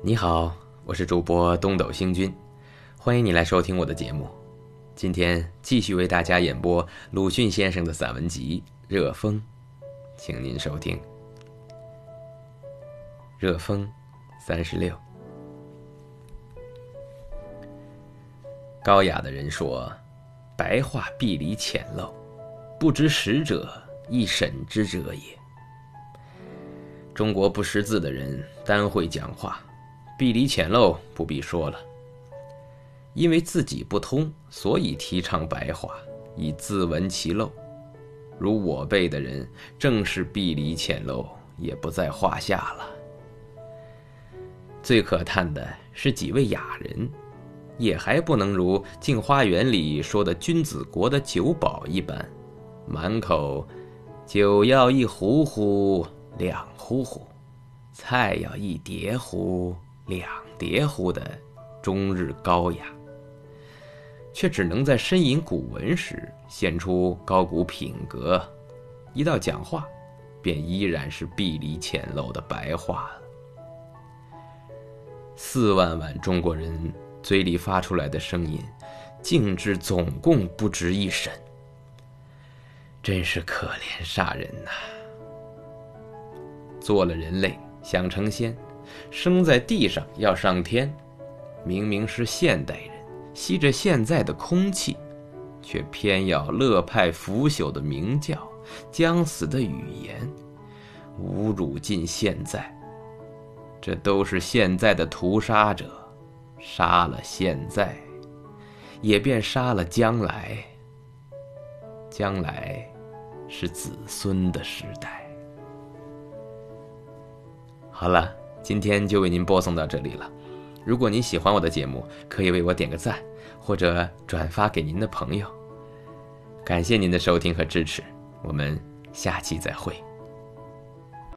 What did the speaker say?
你好，我是主播东斗星君，欢迎你来收听我的节目。今天继续为大家演播鲁迅先生的散文集《热风》，请您收听《热风》三十六。高雅的人说：“白话必离浅陋，不知识者亦审之者也。”中国不识字的人单会讲话。壁离浅陋不必说了，因为自己不通，所以提倡白话，以自闻其陋。如我辈的人，正是壁离浅陋，也不在话下了。最可叹的是几位雅人，也还不能如《镜花缘》里说的君子国的酒保一般，满口酒要一壶壶、两壶壶，菜要一碟壶。两叠乎的终日高雅，却只能在呻吟古文时显出高古品格；一到讲话，便依然是碧里浅陋的白话了。四万万中国人嘴里发出来的声音，竟至总共不值一审，真是可怜煞人呐！做了人类，想成仙。生在地上要上天，明明是现代人，吸着现在的空气，却偏要乐派腐朽的鸣叫，将死的语言，侮辱尽现在。这都是现在的屠杀者，杀了现在，也便杀了将来。将来，是子孙的时代。好了。今天就为您播送到这里了。如果您喜欢我的节目，可以为我点个赞，或者转发给您的朋友。感谢您的收听和支持，我们下期再会。